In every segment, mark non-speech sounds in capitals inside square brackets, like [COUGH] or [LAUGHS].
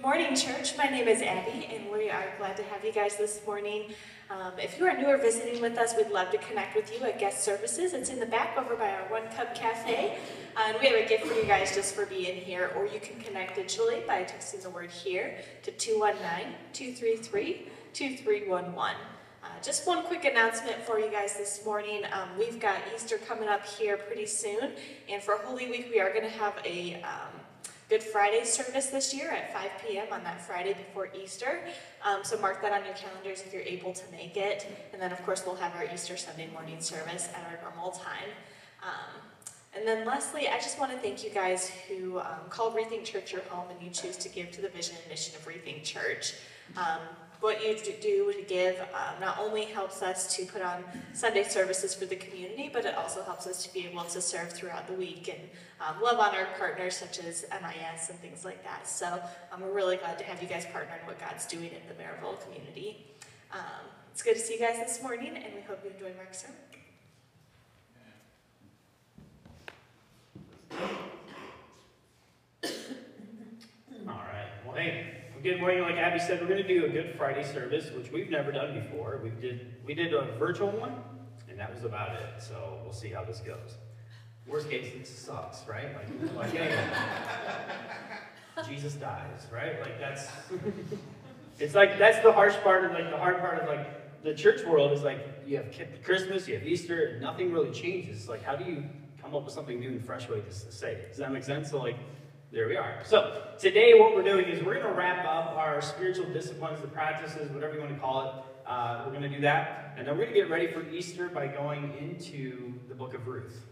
Morning, church. My name is Abby, and we are glad to have you guys this morning. Um, if you are new or visiting with us, we'd love to connect with you at guest services. It's in the back over by our One Cup Cafe. Uh, and we have a gift for you guys just for being here, or you can connect digitally by texting the word here to 219 233 2311. Uh, just one quick announcement for you guys this morning. Um, we've got Easter coming up here pretty soon, and for Holy Week, we are going to have a um, Good Friday service this year at 5 p.m. on that Friday before Easter. Um, so mark that on your calendars if you're able to make it. And then, of course, we'll have our Easter Sunday morning service at our normal time. Um, and then lastly, I just want to thank you guys who um, called Rethink Church your home and you choose to give to the vision and mission of Rethink Church. What you do to give um, not only helps us to put on Sunday services for the community, but it also helps us to be able to serve throughout the week and um, love on our partners such as MIS and things like that. So um, we're really glad to have you guys partner in what God's doing in the Maryville community. Um, it's good to see you guys this morning, and we hope you enjoy Mark's sermon. All right. Well, hey. Good morning. Like Abby said, we're going to do a Good Friday service, which we've never done before. We did we did a virtual one, and that was about it. So we'll see how this goes. Worst case, it sucks, right? Like, like hey, Jesus dies, right? Like that's it's like that's the harsh part of like the hard part of like the church world is like you have Christmas, you have Easter, nothing really changes. Like how do you come up with something new and fresh way to say? Does that make sense? So like there we are. So today what we're doing is we're going to wrap up our spiritual disciplines, the practices, whatever you want to call it. Uh, we're going to do that. And then we're going to get ready for Easter by going into the book of Ruth.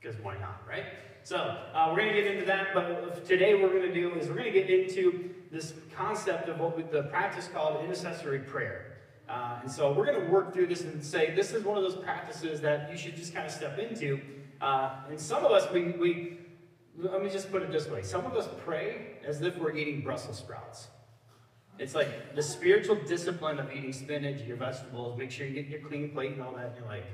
Because why not, right? So uh, we're going to get into that. But today what we're going to do is we're going to get into this concept of what we, the practice called intercessory prayer. Uh, and so we're going to work through this and say this is one of those practices that you should just kind of step into. Uh, and some of us, we, we let me just put it this way. Some of us pray as if we're eating Brussels sprouts. It's like the spiritual discipline of eating spinach, your vegetables, make sure you get your clean plate and all that. And you're like,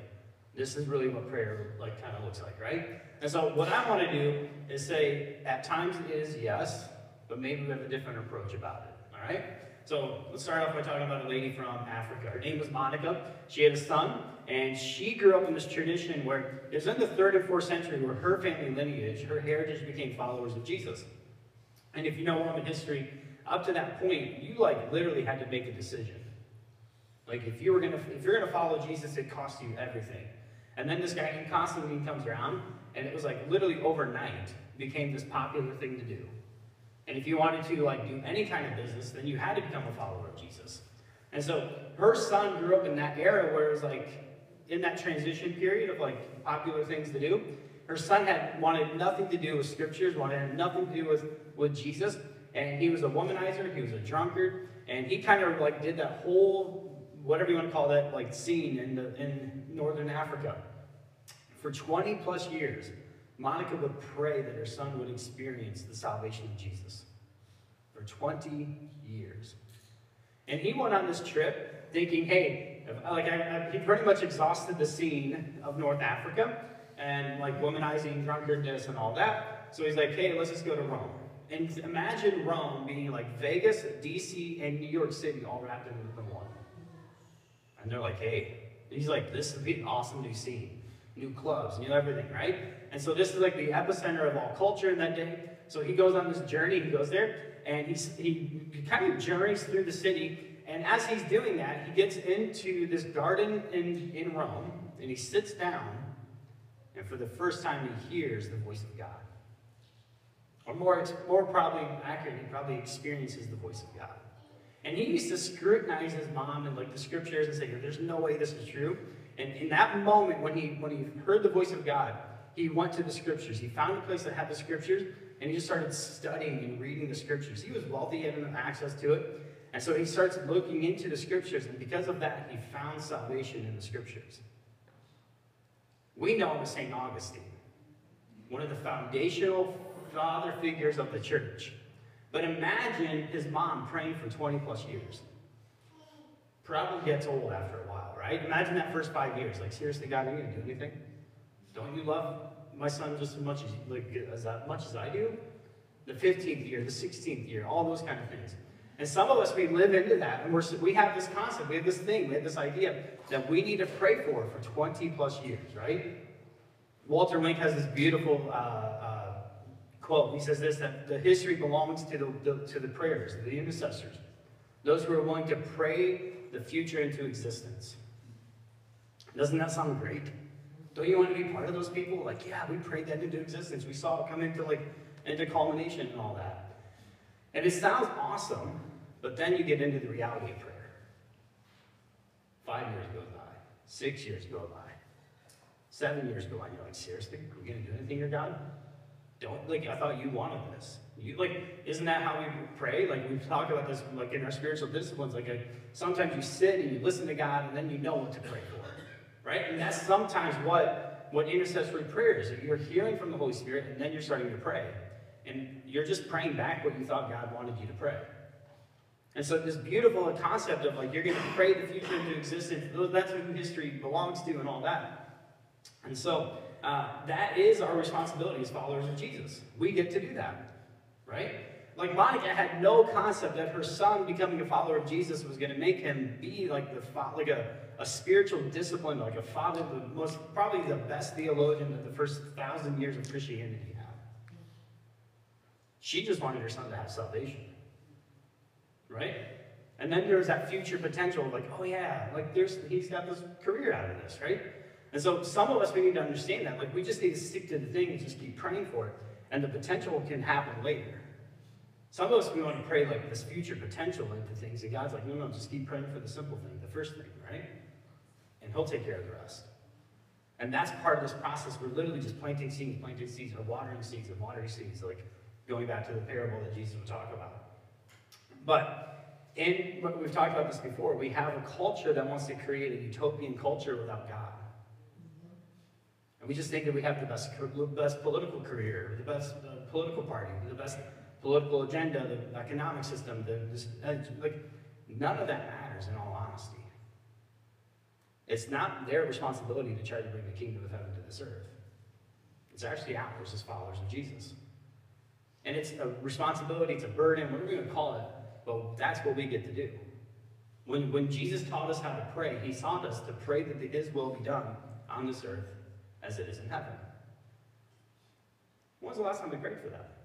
this is really what prayer like kind of looks like, right? And so what I want to do is say, at times it is yes, but maybe we have a different approach about it, all right? So let's start off by talking about a lady from Africa. Her name was Monica. She had a son, and she grew up in this tradition where it was in the third and fourth century where her family lineage, her heritage became followers of Jesus. And if you know Roman history, up to that point, you like literally had to make a decision. Like if you were gonna, if you're gonna follow Jesus, it cost you everything. And then this guy Constantine comes around, and it was like literally overnight became this popular thing to do. And if you wanted to like do any kind of business, then you had to become a follower of Jesus. And so her son grew up in that era where it was like in that transition period of like popular things to do. Her son had wanted nothing to do with scriptures, wanted nothing to do with, with Jesus. And he was a womanizer, he was a drunkard, and he kind of like did that whole, whatever you want to call that, like scene in, the, in northern Africa. For 20 plus years, Monica would pray that her son would experience the salvation of Jesus. For 20 years. And he went on this trip thinking, hey, like I, I, he pretty much exhausted the scene of North Africa and like womanizing, drunkardness, and all that. So he's like, hey, let's just go to Rome. And imagine Rome being like Vegas, DC, and New York City all wrapped into one. And they're like, hey, he's like, this would be an awesome new scene. New clubs, new everything, right? And so this is like the epicenter of all culture in that day. So he goes on this journey, he goes there, and he's, he kind of journeys through the city. And as he's doing that, he gets into this garden in, in Rome, and he sits down, and for the first time he hears the voice of God. Or more, more probably accurate, he probably experiences the voice of God. And he used to scrutinize his mom and like the scriptures and say, there's no way this is true. And in that moment, when he, when he heard the voice of God, he went to the scriptures. He found a place that had the scriptures, and he just started studying and reading the scriptures. He was wealthy, he had access to it. And so he starts looking into the scriptures, and because of that, he found salvation in the scriptures. We know him as St. Augustine, one of the foundational father figures of the church. But imagine his mom praying for 20 plus years. Probably gets old after a while, right? Imagine that first five years. Like, seriously, God, are you to do anything? Don't you love my son just as much as like as much as I do? the 15th year, the 16th year, all those kind of things. And some of us, we live into that, and we're, we have this concept, we have this thing, we have this idea that we need to pray for for 20 plus years, right? Walter Wink has this beautiful uh, uh, quote. He says this that the history belongs to the, the, to the prayers, the intercessors, those who are willing to pray the future into existence. Doesn't that sound great? Don't you want to be part of those people? Like, yeah, we prayed that into existence. We saw it come into like into culmination and all that. And it sounds awesome, but then you get into the reality of prayer. Five years go by, six years go by, seven years go by. You're like, seriously, are we gonna do anything here, God? Don't like I thought you wanted this. Like, isn't that how we pray? Like we talk about this like in our spiritual disciplines. Like a, sometimes you sit and you listen to God, and then you know what to pray for right? And that's sometimes what, what intercessory prayer is. You're hearing from the Holy Spirit, and then you're starting to pray. And you're just praying back what you thought God wanted you to pray. And so this beautiful concept of like you're going to pray the future into existence, that's who history belongs to and all that. And so uh, that is our responsibility as followers of Jesus. We get to do that, right? Like Monica had no concept that her son becoming a follower of Jesus was going to make him be like the like a a spiritual discipline, like a father, the most, probably the best theologian that the first thousand years of Christianity had. She just wanted her son to have salvation. Right? And then there's that future potential, like, oh yeah, like there's he's got this career out of this, right? And so some of us we need to understand that. Like we just need to stick to the thing and just keep praying for it. And the potential can happen later. Some of us we want to pray like this future potential into things, and God's like, no, no, just keep praying for the simple thing, the first thing, right? and He'll take care of the rest. And that's part of this process. We're literally just planting seeds, planting seeds, and watering seeds, and watering seeds, like going back to the parable that Jesus would talk about. But in we've talked about this before, we have a culture that wants to create a utopian culture without God. And we just think that we have the best, best political career, the best uh, political party, the best political agenda, the economic system, the, uh, like none of that matters in all honesty. It's not their responsibility to try to bring the kingdom of heaven to this earth. It's actually ours as followers of Jesus. And it's a responsibility, it's a burden, whatever we're going to call it, but that's what we get to do. When, when Jesus taught us how to pray, he taught us to pray that his will be done on this earth as it is in heaven. When was the last time we prayed for that?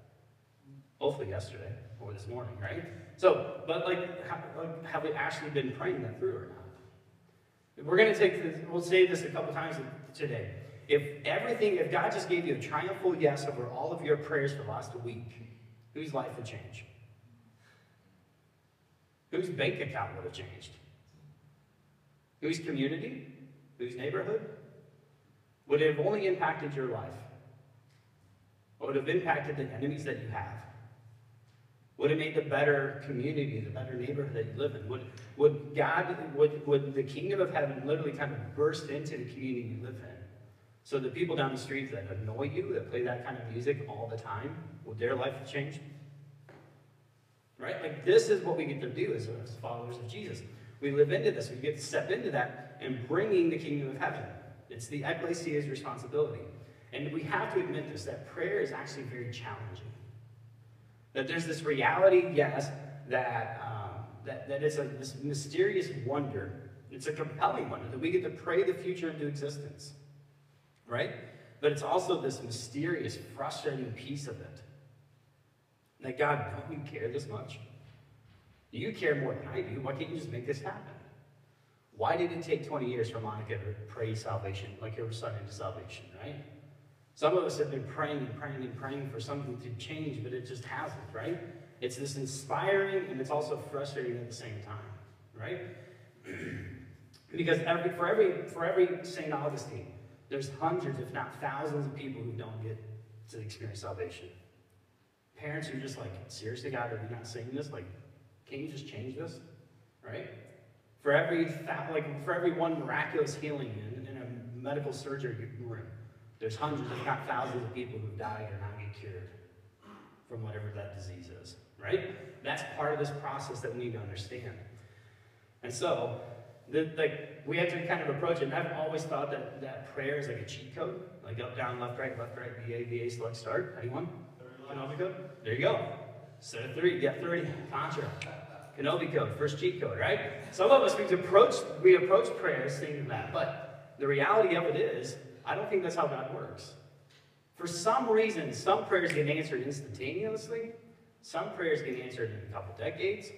Hopefully yesterday or this morning, right? So, but like, have, have we actually been praying that through or not? We're going to take this, we'll say this a couple times today. If everything, if God just gave you a triumphal yes over all of your prayers for the last week, whose life would change? Whose bank account would have changed? Whose community? Whose neighborhood? Would it have only impacted your life? Or would have impacted the enemies that you have? Would it make the better community, the better neighborhood that you live in? Would, would God, would, would the kingdom of heaven literally kind of burst into the community you live in? So the people down the street that annoy you, that play that kind of music all the time, would their life change? Right? Like this is what we get to do as, as followers of Jesus. We live into this. We get to step into that and bringing the kingdom of heaven. It's the ecclesia's responsibility. And we have to admit this, that prayer is actually very challenging. That there's this reality, yes, that, um, that, that it's a, this mysterious wonder. It's a compelling wonder that we get to pray the future into existence, right? But it's also this mysterious, frustrating piece of it. That God, don't you care this much? You care more than I do. Why can't you just make this happen? Why did it take 20 years for Monica to pray salvation, like her son into salvation, right? Some of us have been praying and praying and praying for something to change, but it just hasn't, right? It's this inspiring and it's also frustrating at the same time, right? [CLEARS THROAT] because every, for every for every St. Augustine, there's hundreds, if not thousands, of people who don't get to experience salvation. Parents who are just like, seriously, God, are you not saying this? Like, can you just change this? Right? For every like for every one miraculous healing in, in a medical surgery room, there's hundreds, if not thousands, of people who've died or not get cured from whatever that disease is, right? That's part of this process that we need to understand. And so, the, like, we have to kind of approach it. And I've always thought that, that prayer is like a cheat code, like up, down, left, right, left, right, VA, VA, select, start. Anyone? Konami code? There you go. Set of three, get 30. Contra. Konami code, first cheat code, right? Some of us, we approach, we approach prayers thinking that, but the reality of it is, I don't think that's how God works. For some reason, some prayers get answered instantaneously, some prayers get answered in a couple decades.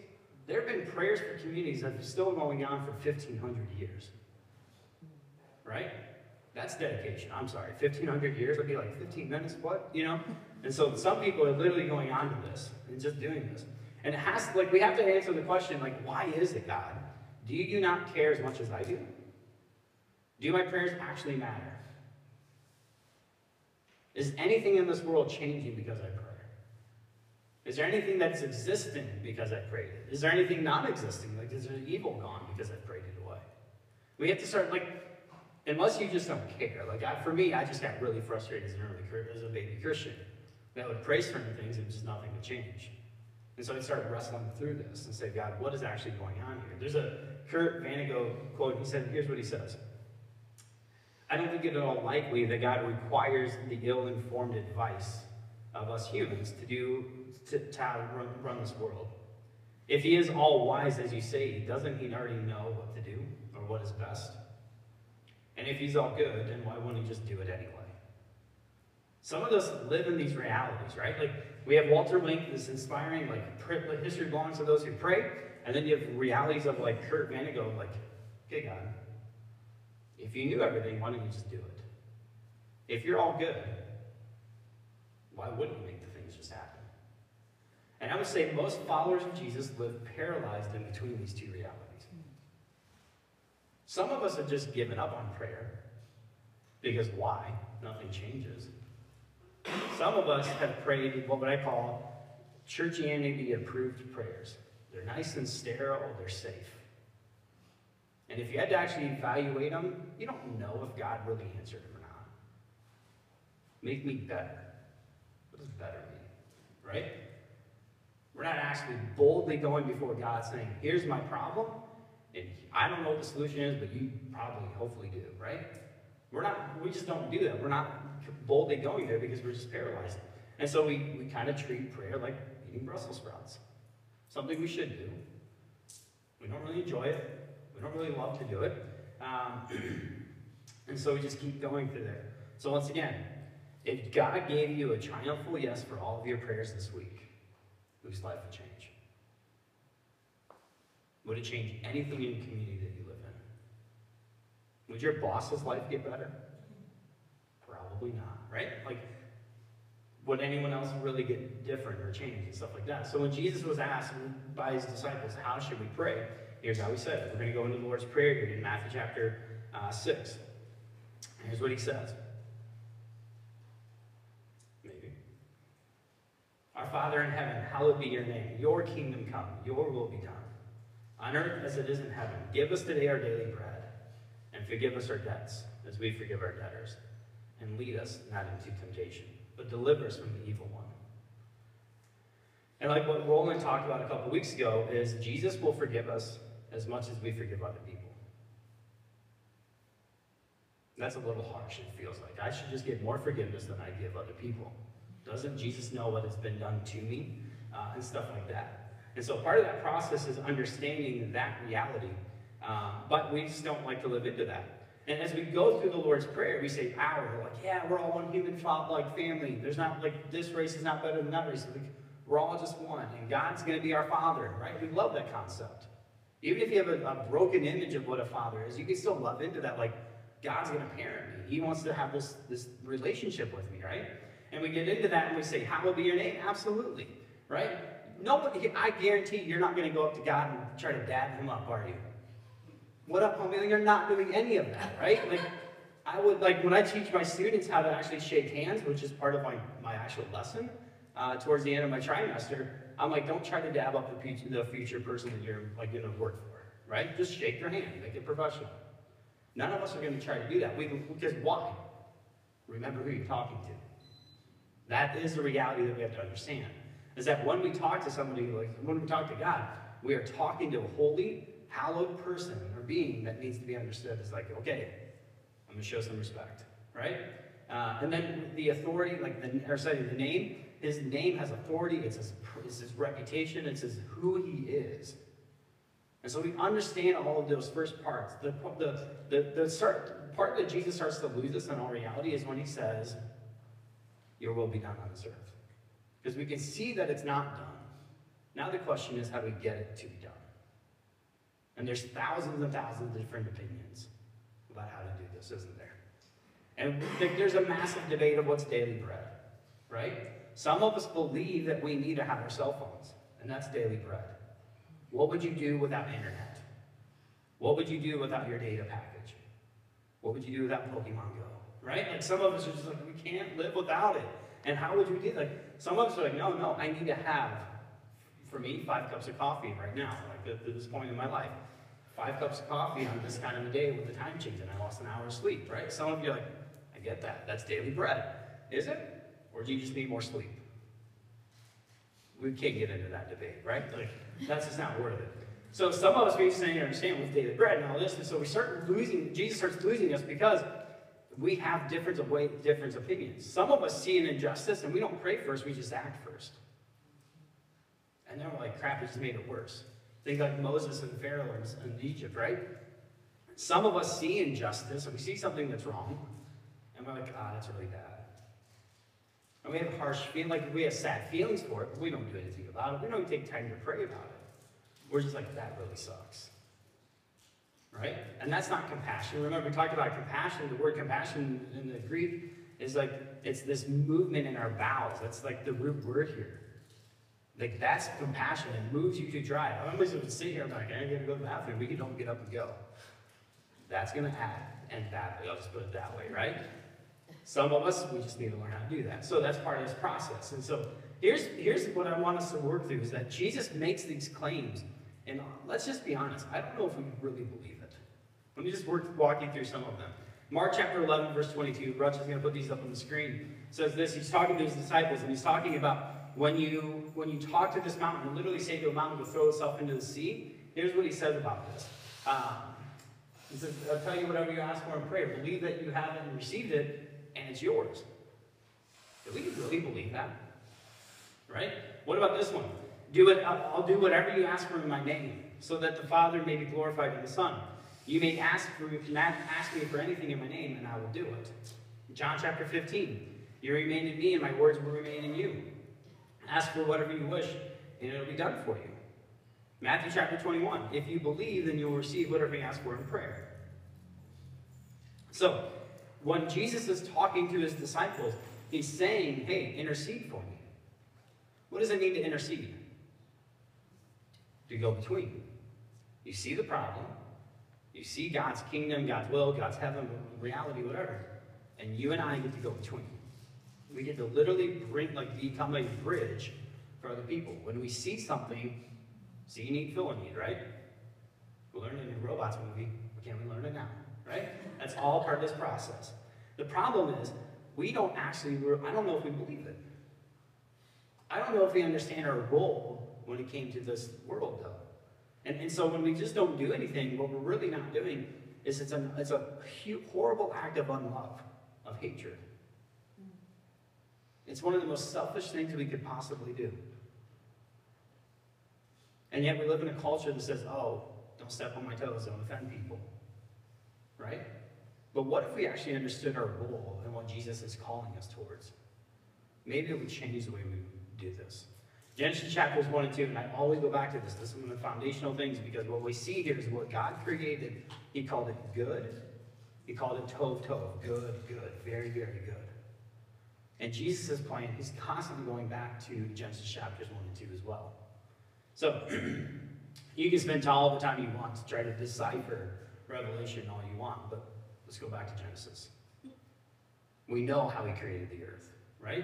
There have been prayers for communities that are still going on for 1,500 years. Right? That's dedication. I'm sorry. 1,500 years would be like 15 minutes, what? You know? And so some people are literally going on to this and just doing this. And it has, like, we have to answer the question, like, why is it, God? Do you not care as much as I do? Do my prayers actually matter? Is anything in this world changing because I pray? Is there anything that's existing because I prayed it? Is there anything not existing? Like, is there evil gone because I prayed it away? We have to start, like, unless you just don't care. Like, I, for me, I just got really frustrated as an early, as a baby Christian. I would pray certain things and just nothing would change. And so I started wrestling through this and say, God, what is actually going on here? There's a Kurt Vonnegut quote. He said, here's what he says. I don't think it at all likely that God requires the ill-informed advice of us humans to do to, to run, run this world. If he is all wise, as you say, doesn't he already know what to do or what is best? And if he's all good, then why wouldn't he just do it anyway? Some of us live in these realities, right? Like we have Walter Wink, this inspiring, like history belongs to those who pray, and then you have realities of like Kurt Vonnegut, like, okay, God, if you knew everything, why don't you just do it? If you're all good, why wouldn't you make the things just happen? And I would say most followers of Jesus live paralyzed in between these two realities. Some of us have just given up on prayer because why? Nothing changes. Some of us have prayed what would I call churchianity approved prayers. They're nice and sterile, they're safe. And if you had to actually evaluate them, you don't know if God really answered them or not. Make me better. What does better mean? Right? We're not actually boldly going before God saying, here's my problem, and I don't know what the solution is, but you probably, hopefully do, right? We're not, we just don't do that. We're not boldly going there because we're just paralyzed. And so we, we kind of treat prayer like eating Brussels sprouts. Something we should do. We don't really enjoy it. We don't really love to do it. Um, [CLEARS THROAT] and so we just keep going through there. So once again, if God gave you a triumphal yes for all of your prayers this week, whose life would change? Would it change anything in the community that you live in? Would your boss's life get better? Probably not, right? Like, would anyone else really get different or change and stuff like that? So when Jesus was asked by his disciples, how should we pray? Here's how he said it. We're going to go into the Lord's Prayer here in Matthew chapter uh, 6. Here's what he says. Maybe. Our Father in heaven, hallowed be your name. Your kingdom come. Your will be done. On earth as it is in heaven. Give us today our daily bread. And forgive us our debts as we forgive our debtors and lead us not into temptation, but deliver us from the evil one. And like what Roland talked about a couple weeks ago, is Jesus will forgive us as much as we forgive other people. That's a little harsh, it feels like. I should just get more forgiveness than I give other people. Doesn't Jesus know what has been done to me? Uh, and stuff like that. And so part of that process is understanding that reality. Um, but we just don't like to live into that. And as we go through the Lord's Prayer, we say, our, we're like, yeah, we're all one human like family. There's not like this race is not better than that race. We're all just one, and God's going to be our Father, right? We love that concept. Even if you have a, a, broken image of what a father is, you can still love into that. Like, God's going to parent me. He wants to have this, this relationship with me, right? And we get into that and we say, How will be your name? Absolutely, right? Nobody, I guarantee you're not going to go up to God and try to dab him up, are you? What up, homie? You're not doing any of that, right? Like, I would, like, when I teach my students how to actually shake hands, which is part of my, my actual lesson, uh, towards the end of my trimester, I'm like, don't try to dab up the future, the future person that you're, like, going to work for, right? Just shake their hand, make it professional. None of us are going to try to do that. We, because why? Remember who you're talking to. That is the reality that we have to understand. Is that when we talk to somebody, like when we talk to God, we are talking to a holy, hallowed person or being that needs to be understood as like, okay, I'm going to show some respect, right? Uh, and then the authority, like the, or sorry, the name, his name has authority, it's his, it's his reputation, it's his who he is. And so we understand all of those first parts. The, the, the, the start, part that Jesus starts to lose us in all reality is when he says, Your will be done on this earth. Because we can see that it's not done. Now the question is, how do we get it to be done? And there's thousands and thousands of different opinions about how to do this, isn't there? And there's a massive debate of what's daily bread, right? Some of us believe that we need to have our cell phones, and that's daily bread. What would you do without internet? What would you do without your data package? What would you do without Pokemon Go? Right? Like some of us are just like, we can't live without it. And how would you do like some of us are like, no, no, I need to have, for me, five cups of coffee right now, like at this point in my life. Five cups of coffee on this kind of a day with the time change and I lost an hour of sleep, right? Some of you are like, I get that. That's daily bread. Is it? Or do you just need more sleep? We can't get into that debate, right? Like, that's just not worth it. So some of us we to understand with daily bread and all this, and so we start losing, Jesus starts losing us because we have different of way, different opinions. Some of us see an injustice and we don't pray first, we just act first. And then we're like, crap, it just made it worse. Think like Moses and Pharaoh in, in Egypt, right? Some of us see injustice and we see something that's wrong, and we're like, ah, oh, that's really bad. And we have harsh feelings, like we have sad feelings for it, but we don't do anything about it. We don't take time to pray about it. We're just like, that really sucks. Right? And that's not compassion. Remember, we talked about compassion. The word compassion in the Greek is like, it's this movement in our bowels. That's like the root word here. Like, that's compassion. It moves you to drive. I'm always going to sit here, I'm like, I gotta go to the bathroom. We don't get up and go. That's going to act and that, I'll just put it that way, right? Some of us, we just need to learn how to do that. So that's part of this process. And so here's, here's what I want us to work through is that Jesus makes these claims. And let's just be honest, I don't know if we really believe it. Let me just work, walk you through some of them. Mark chapter 11, verse 22, Rutch is going to put these up on the screen. says this, he's talking to his disciples, and he's talking about when you, when you talk to this mountain, and literally say to a mountain to throw itself into the sea, here's what he says about this. Um, he says, I'll tell you whatever you ask for in prayer. Believe that you haven't received it, and it's yours. Do we really believe that? Right? What about this one? Do it, I'll do whatever you ask for in my name, so that the Father may be glorified in the Son. You may ask, for, ask me for anything in my name, and I will do it. John chapter 15. You remain in me, and my words will remain in you. Ask for whatever you wish, and it'll be done for you. Matthew chapter 21. If you believe, then you'll receive whatever you ask for in prayer. So, when Jesus is talking to his disciples, he's saying, hey, intercede for me. What does it mean to intercede? To go between. You see the problem, you see God's kingdom, God's will, God's heaven, reality, whatever, and you and I get to go between. We get to literally bring, like, become a bridge for other people. When we see something, see need, fill a need, right? We learned in the robots movie, can we learn it now? right? That's all part of this process. The problem is, we don't actually, I don't know if we believe it. I don't know if we understand our role when it came to this world, though. And, and so when we just don't do anything, what we're really not doing is it's a, it's a horrible act of unlove, of hatred. Mm. It's one of the most selfish things we could possibly do. And yet we live in a culture that says, oh, don't step on my toes, don't offend people right? But what if we actually understood our role and what Jesus is calling us towards? Maybe it would change the way we do this. Genesis chapters 1 and 2, and I always go back to this. This is one of the foundational things because what we see here is what God created. He called it good. He called it tov tov, good, good, very, very good. And Jesus' plan, he's constantly going back to Genesis chapters 1 and 2 as well. So, [CLEARS THROAT] you can spend all the time you want to try to decipher Revelation all you want, but let's go back to Genesis. We know how he created the earth, right?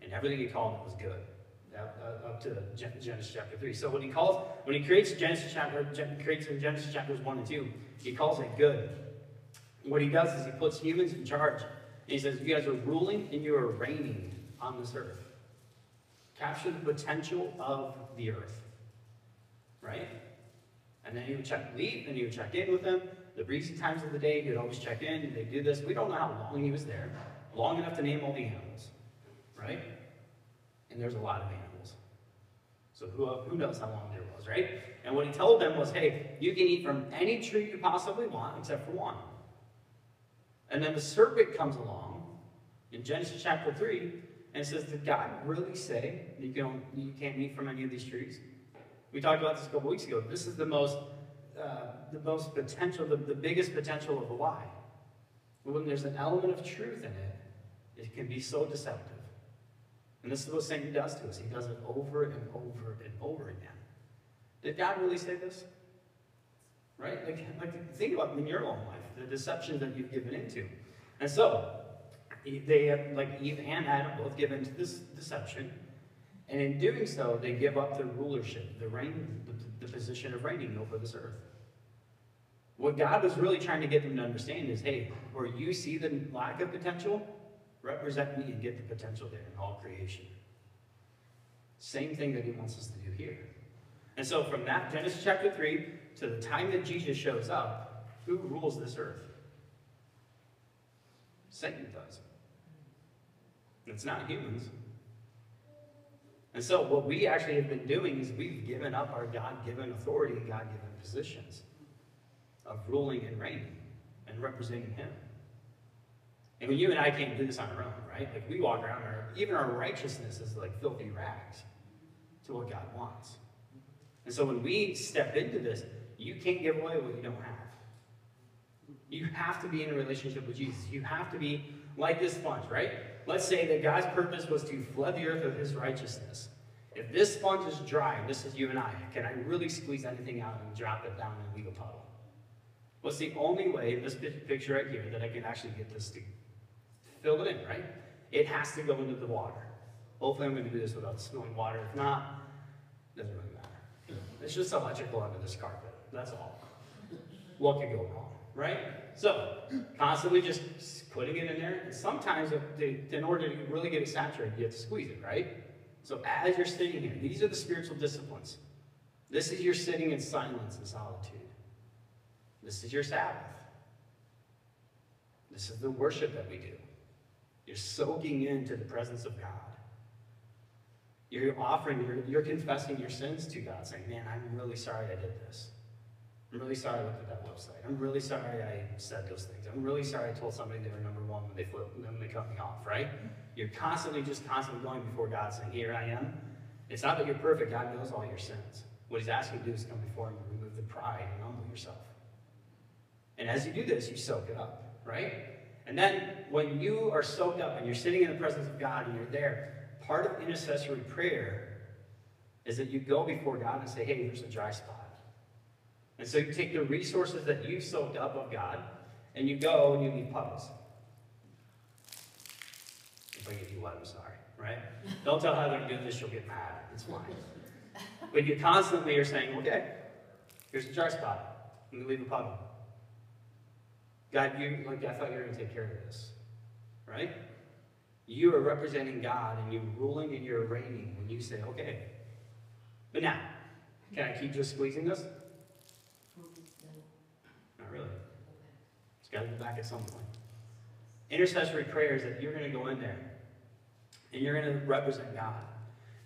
And everything he called it was good. Up, to Genesis chapter 3. So when he calls, when he creates Genesis chapter, creates in Genesis chapters 1 and 2, he calls it good. What he does is he puts humans in charge. And he says, You guys are ruling and you are reigning on this earth. Capture the potential of the earth. Right? And then he would check leave, and he would check in with them, the breezy times of the day, he'd always check in, and they'd do this. We don't know how long he was there. long enough to name all the animals, right? And there's a lot of animals. So who, who knows how long there was, right? And what he told them was, hey, you can eat from any tree you possibly want except for one. And then the serpent comes along in Genesis chapter 3 and says, Did God really say you, can, you can't eat from any of these trees? We talked about this a couple weeks ago. This is the most, uh, the most potential, the, the biggest potential of a lie. When there's an element of truth in it, it can be so deceptive. And this is what Satan does to us. He does it over and over and over again. Did God really say this? Right? Like, like think about in your own life, the deception that you've given into. And so, they have, like Eve and Adam both give into this deception. And in doing so, they give up their rulership, the reign, the, the position of reigning over this earth. What God was really trying to get them to understand is, hey, where you see the lack of potential, represent me and get the potential there in all creation. Same thing that he wants us to do here. And so from that, Genesis chapter 3, to the time that Jesus shows up, who rules this earth? Satan does. It's not humans. And so what we actually have been doing is we've given up our God-given authority and God-given positions of ruling and reigning and representing him. And when you and I can't do this on our own, right? Like we walk around, our, even our righteousness is like filthy rags to what God wants. And so when we step into this, you can't give away what you don't have. You have to be in a relationship with Jesus. You have to be like this sponge, right? Let's say that God's purpose was to flood the earth with his righteousness. If this sponge is dry, and this is you and I, can I really squeeze anything out and drop it down leave a puddle? What's the only way in this picture right here that I can actually get this to fill it in, right? It has to go into the water. Hopefully I'm going to do this without spilling water. If not, it doesn't really matter. It's just electrical under this carpet. That's all. What could go wrong, right? So, constantly just putting it in there. And sometimes, in order to really get it saturated, you have to squeeze it, right? So as you're sitting here, these are the spiritual disciplines. This is your sitting in silence and solitude. This is your Sabbath. This is the worship that we do. You're soaking into the presence of God. You're offering, you're, you're confessing your sins to God, saying, Man, I'm really sorry I did this. I'm really sorry I looked at that website. I'm really sorry I said those things. I'm really sorry I told somebody they were number one when they flipped, when they cut me off, right? You're constantly, just constantly going before God saying, Here I am. It's not that you're perfect. God knows all your sins. What he's asking you to do is come before him and remove the pride and humble yourself. And as you do this, you soak it up, right? And then when you are soaked up and you're sitting in the presence of God and you're there, part of intercessory prayer is that you go before God and say, Hey, there's a dry spot. And so you take the resources that you've soaked up of God, and you go and you leave puddles. If I give you what, I'm sorry, right? [LAUGHS] Don't tell Heather to do this, she'll get mad. It's fine. But you constantly are saying, okay, here's the dry spot. Let me leave a puddle. God, you like I thought you were gonna take care of this. Right? You are representing God and you're ruling and you're reigning when you say, okay. But now, can I keep just squeezing this? Not really. It's got to go back at some point. Intercessory prayer is that you're going to go in there and you're going to represent God.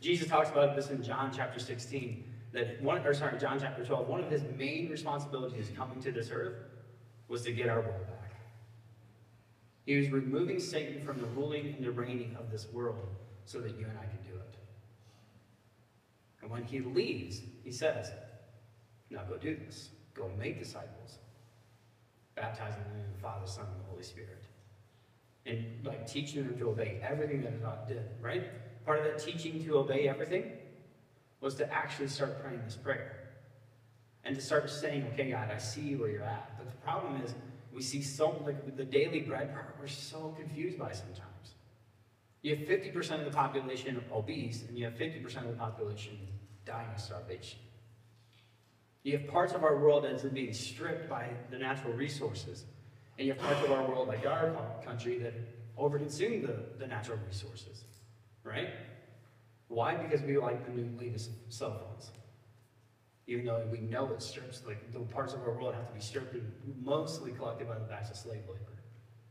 Jesus talks about this in John chapter 16. That one, or sorry, John chapter 12. One of his main responsibilities coming to this earth was to get our world back. He was removing Satan from the ruling and the reigning of this world so that you and I can do it. And when he leaves, he says, Now go do this. Go make disciples baptizing them in the Father, Son, and the Holy Spirit. And like teaching them to obey everything that God did, right? Part of that teaching to obey everything was to actually start praying this prayer. And to start saying, okay, God, I see where you're at. But the problem is, we see so, like the daily bread part, we're so confused by sometimes. You have 50% of the population obese, and you have 50% of the population dying of starvation. You have parts of our world that is being stripped by the natural resources. And you have parts of our world, like our country, that overconsume the, the natural resources. Right? Why? Because we like the new latest cell phones. Even though we know it strips, like the parts of our world have to be stripped and mostly collected by the backs of slave labor.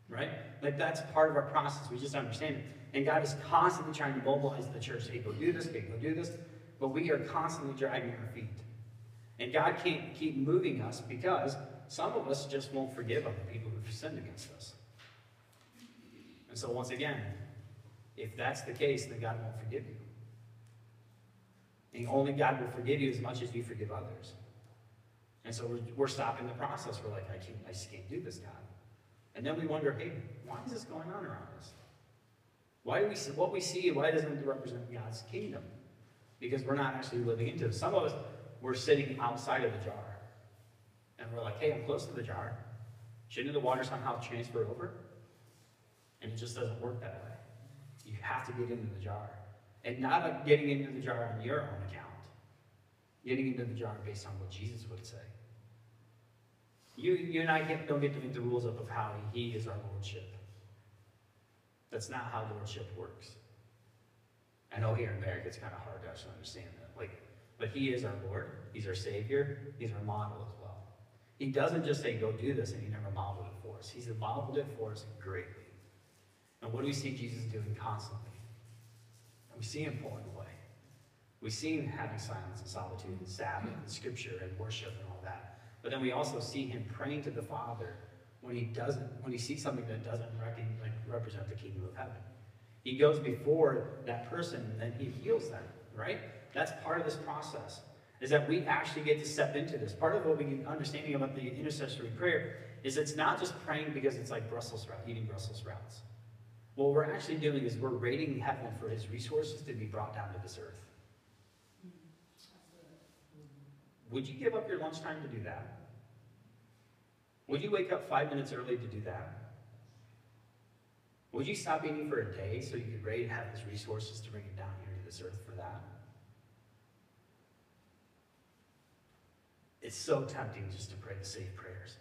right? Like that's part of our process. We just understand it. And God is constantly trying to mobilize the church. Hey, go do this, hey, go do this. But we are constantly dragging our feet. And God can't keep moving us because some of us just won't forgive other people who've sinned against us. And so, once again, if that's the case, then God won't forgive you. Only God will forgive you as much as you forgive others. And so we're, we're stopping the process. We're like, I, can't, I just can't do this, God. And then we wonder, hey, why is this going on around us? Why do we see what we see? Why doesn't it represent God's kingdom? Because we're not actually living into it. Some of us, we're sitting outside of the jar. And we're like, hey, I'm close to the jar. Shouldn't the water somehow transfer over? And it just doesn't work that way. You have to get into the jar. And not getting into the jar on your own account. Getting into the jar based on what Jesus would say. You, you and I don't get to make the rules up of how he is our lordship. That's not how lordship works. I know here in America it's kind of hard to actually understand that. Like, but he is our Lord. He's our Savior. He's our model as well. He doesn't just say, go do this, and he never modeled it for us. He's modeled it for us greatly. And what do we see Jesus doing constantly? We see him pulling away. We see him having silence and solitude and Sabbath and scripture and worship and all that. But then we also see him praying to the Father when he doesn't, when he sees something that doesn't reckon, like, represent the kingdom of heaven. He goes before that person and then he heals them, right? That's part of this process, is that we actually get to step into this. Part of what we understanding about the intercessory prayer is it's not just praying because it's like Brussels sprout, eating Brussels sprouts. What we're actually doing is we're raiding heaven for his resources to be brought down to this earth. Would you give up your lunchtime to do that? Would you wake up five minutes early to do that? Would you stop eating for a day so you could raid heaven's resources to bring it down here to this earth for that? It's so tempting just to pray the safe prayers.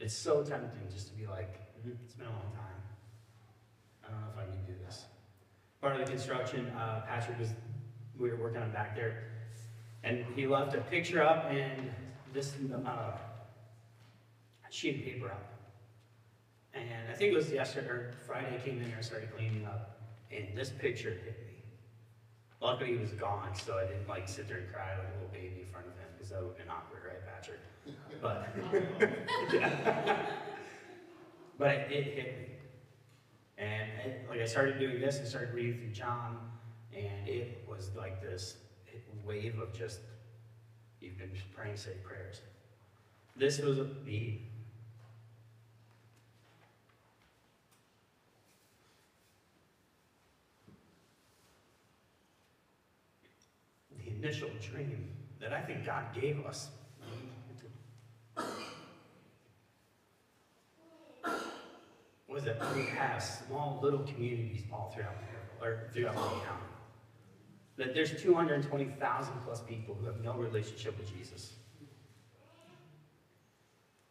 It's so tempting just to be like, mm, it's been a long time. I don't know if I can do this. Part of the construction, uh, Patrick was, we were working on back there, and he left a picture up and this uh, sheet of paper up. And I think it was yesterday or Friday, I came in here and started cleaning up, and this picture hit me. Luckily, he was gone, so I didn't like sit there and cry like a little baby in front of him because that would have been awkward, right, Patrick? But, [LAUGHS] [LAUGHS] [LAUGHS] but it, it hit me. And it, like I started doing this and started reading through John, and it was like this wave of just, you've been praying safe prayers. This was the the initial dream that I think God gave us. Was that we have small little communities all throughout or throughout the county that there's 220,000 plus people who have no relationship with Jesus.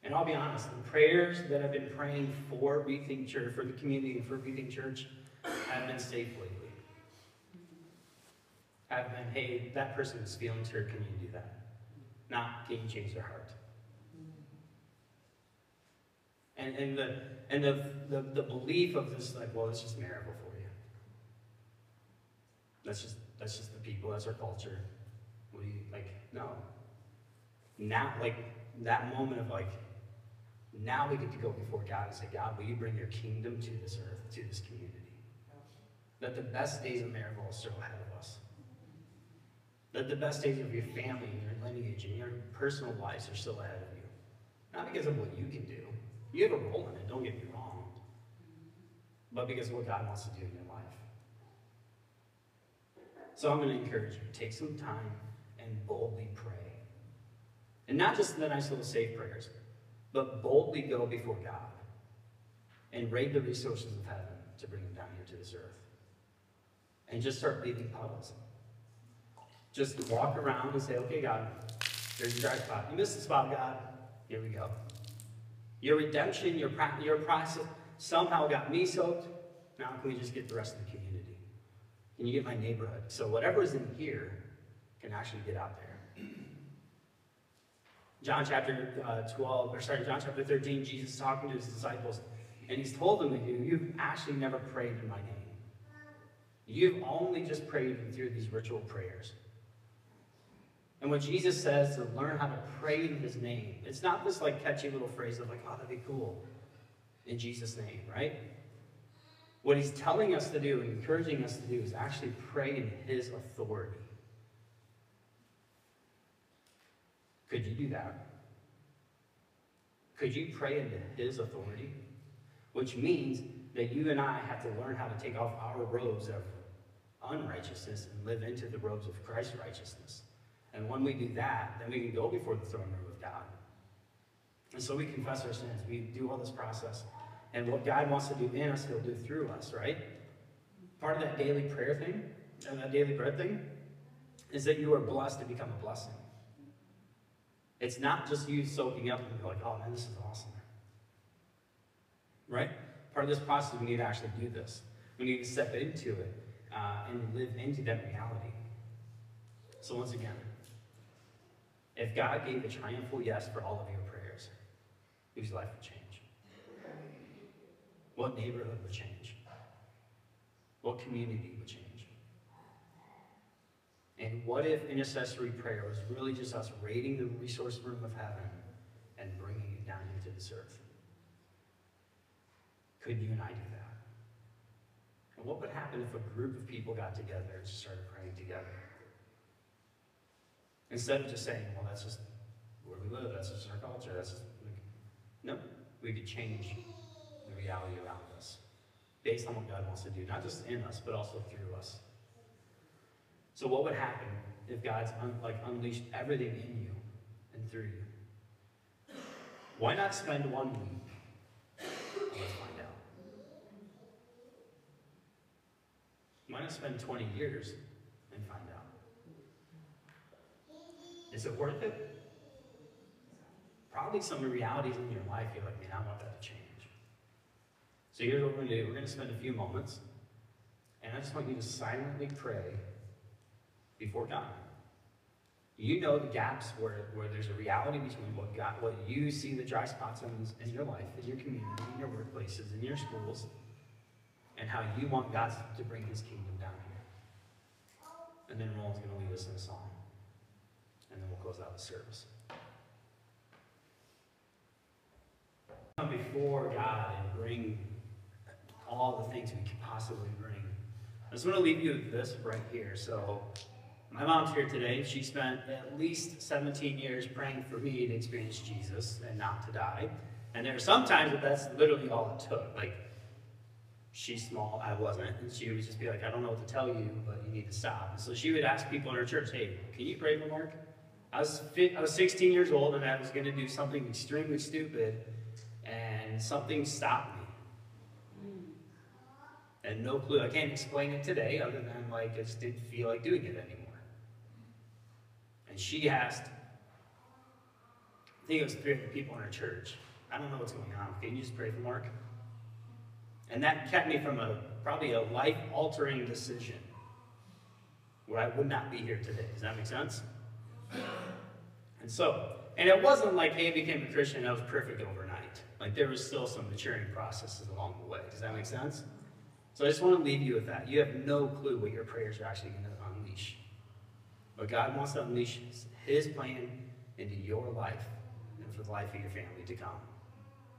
And I'll be honest, the prayers that I've been praying for Rethink Church, for the community and for Rethink Church, have been safe lately. Have been, hey, that person is feeling hurt, can you do that? Not, can you change their heart? And, and the and the, the, the belief of this, like, well, it's just miracle for you. That's just that's just the people, that's our culture. We like, no. Now, like that moment of like, now we get to go before God and say, God, will you bring your kingdom to this earth, to this community? That the best days of Maryville are still ahead of us. That the best days of your family and your lineage and your personal lives are still ahead of you. Not because of what you can do. You have a role in it, don't get me wrong. But because of what God wants to do in your life. So I'm going to encourage you, take some time and boldly pray. And not just the nice little safe prayers, but boldly go before God and raid the resources of heaven to bring them down here to this earth. And just start leaving puddles. Just walk around and say, okay, God, there's your dry spot. You missed the spot, God. Here we go. Your redemption, your, your process somehow got me soaked. Now can we just get the rest of the community? Can you get my neighborhood? So whatever's in here can actually get out there. John chapter uh, 12, or sorry, John chapter 13, Jesus talking to his disciples, and he's told them to do, you've actually never prayed in my name. You've only just prayed through these ritual prayers. And when Jesus says to learn how to pray in his name, it's not this like catchy little phrase of like, oh, that'd be cool in Jesus' name, right? What he's telling us to do, and encouraging us to do, is actually pray in his authority. Could you do that? Could you pray into his authority? Which means that you and I have to learn how to take off our robes of unrighteousness and live into the robes of Christ's righteousness. And when we do that, then we can go before the throne room of God. And so we confess our sins. We do all this process. And what God wants to do in us, He'll do through us, right? Part of that daily prayer thing, and that daily bread thing, is that you are blessed to become a blessing. It's not just you soaking up and be like, oh man, this is awesome. Right? Part of this process, we need to actually do this. We need to step into it uh, and live into that reality. So, once again, if God gave a triumphal yes for all of your prayers, whose life would change? What neighborhood would change? What community would change? And what if intercessory prayer was really just us raiding the resource room of heaven and bringing it down into this earth? Could you and I do that? And what would happen if a group of people got together and just started praying together? Instead of just saying, well, that's just where we live, that's just our culture, that's just, like, no, we could change the reality around us based on what God wants to do, not just in us, but also through us. So what would happen if God's un, like unleashed everything in you and through you? Why not spend one week? Let's find out. Why not spend 20 years and find out? Is it worth it? Probably some realities in your life you're like, man, I want that to change. So here's what we're going to do. We're going to spend a few moments, and I just want you to silently pray before God. You know the gaps where, where there's a reality between what God, what you see the dry spots in, in your life, in your community, in your workplaces, in your schools, and how you want God to bring his kingdom down here. And then Roland's going to lead us in a song. Close out the service. Come before God and bring all the things we can possibly bring. I just want to leave you with this right here. So, my mom's here today. She spent at least 17 years praying for me to experience Jesus and not to die. And there are some times that that's literally all it took. Like, she's small, I wasn't. And she would just be like, I don't know what to tell you, but you need to stop. And so she would ask people in her church, hey, can you pray for Mark? I was, I was 16 years old and I was going to do something extremely stupid, and something stopped me. Hmm. And no clue. I can't explain it today other than like I just didn't feel like doing it anymore. And she asked, I think it was three hundred people in her church. I don't know what's going on. Can you just pray for Mark? And that kept me from a probably a life altering decision where I would not be here today. Does that make sense? And so, and it wasn't like, hey, I became a Christian and I was perfect overnight. Like there was still some maturing processes along the way. Does that make sense? So I just want to leave you with that. You have no clue what your prayers are actually going to unleash. But God wants to unleash His plan into your life and for the life of your family to come.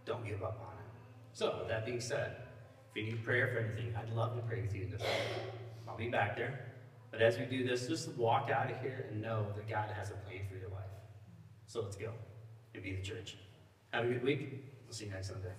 Don't give up on it. So, with that being said, if you need prayer for anything, I'd love to pray with you in this I'll be back there. But as we do this, just walk out of here and know that God has a plan for your life. So let's go and be the church. Have a good week. We'll see you next Sunday.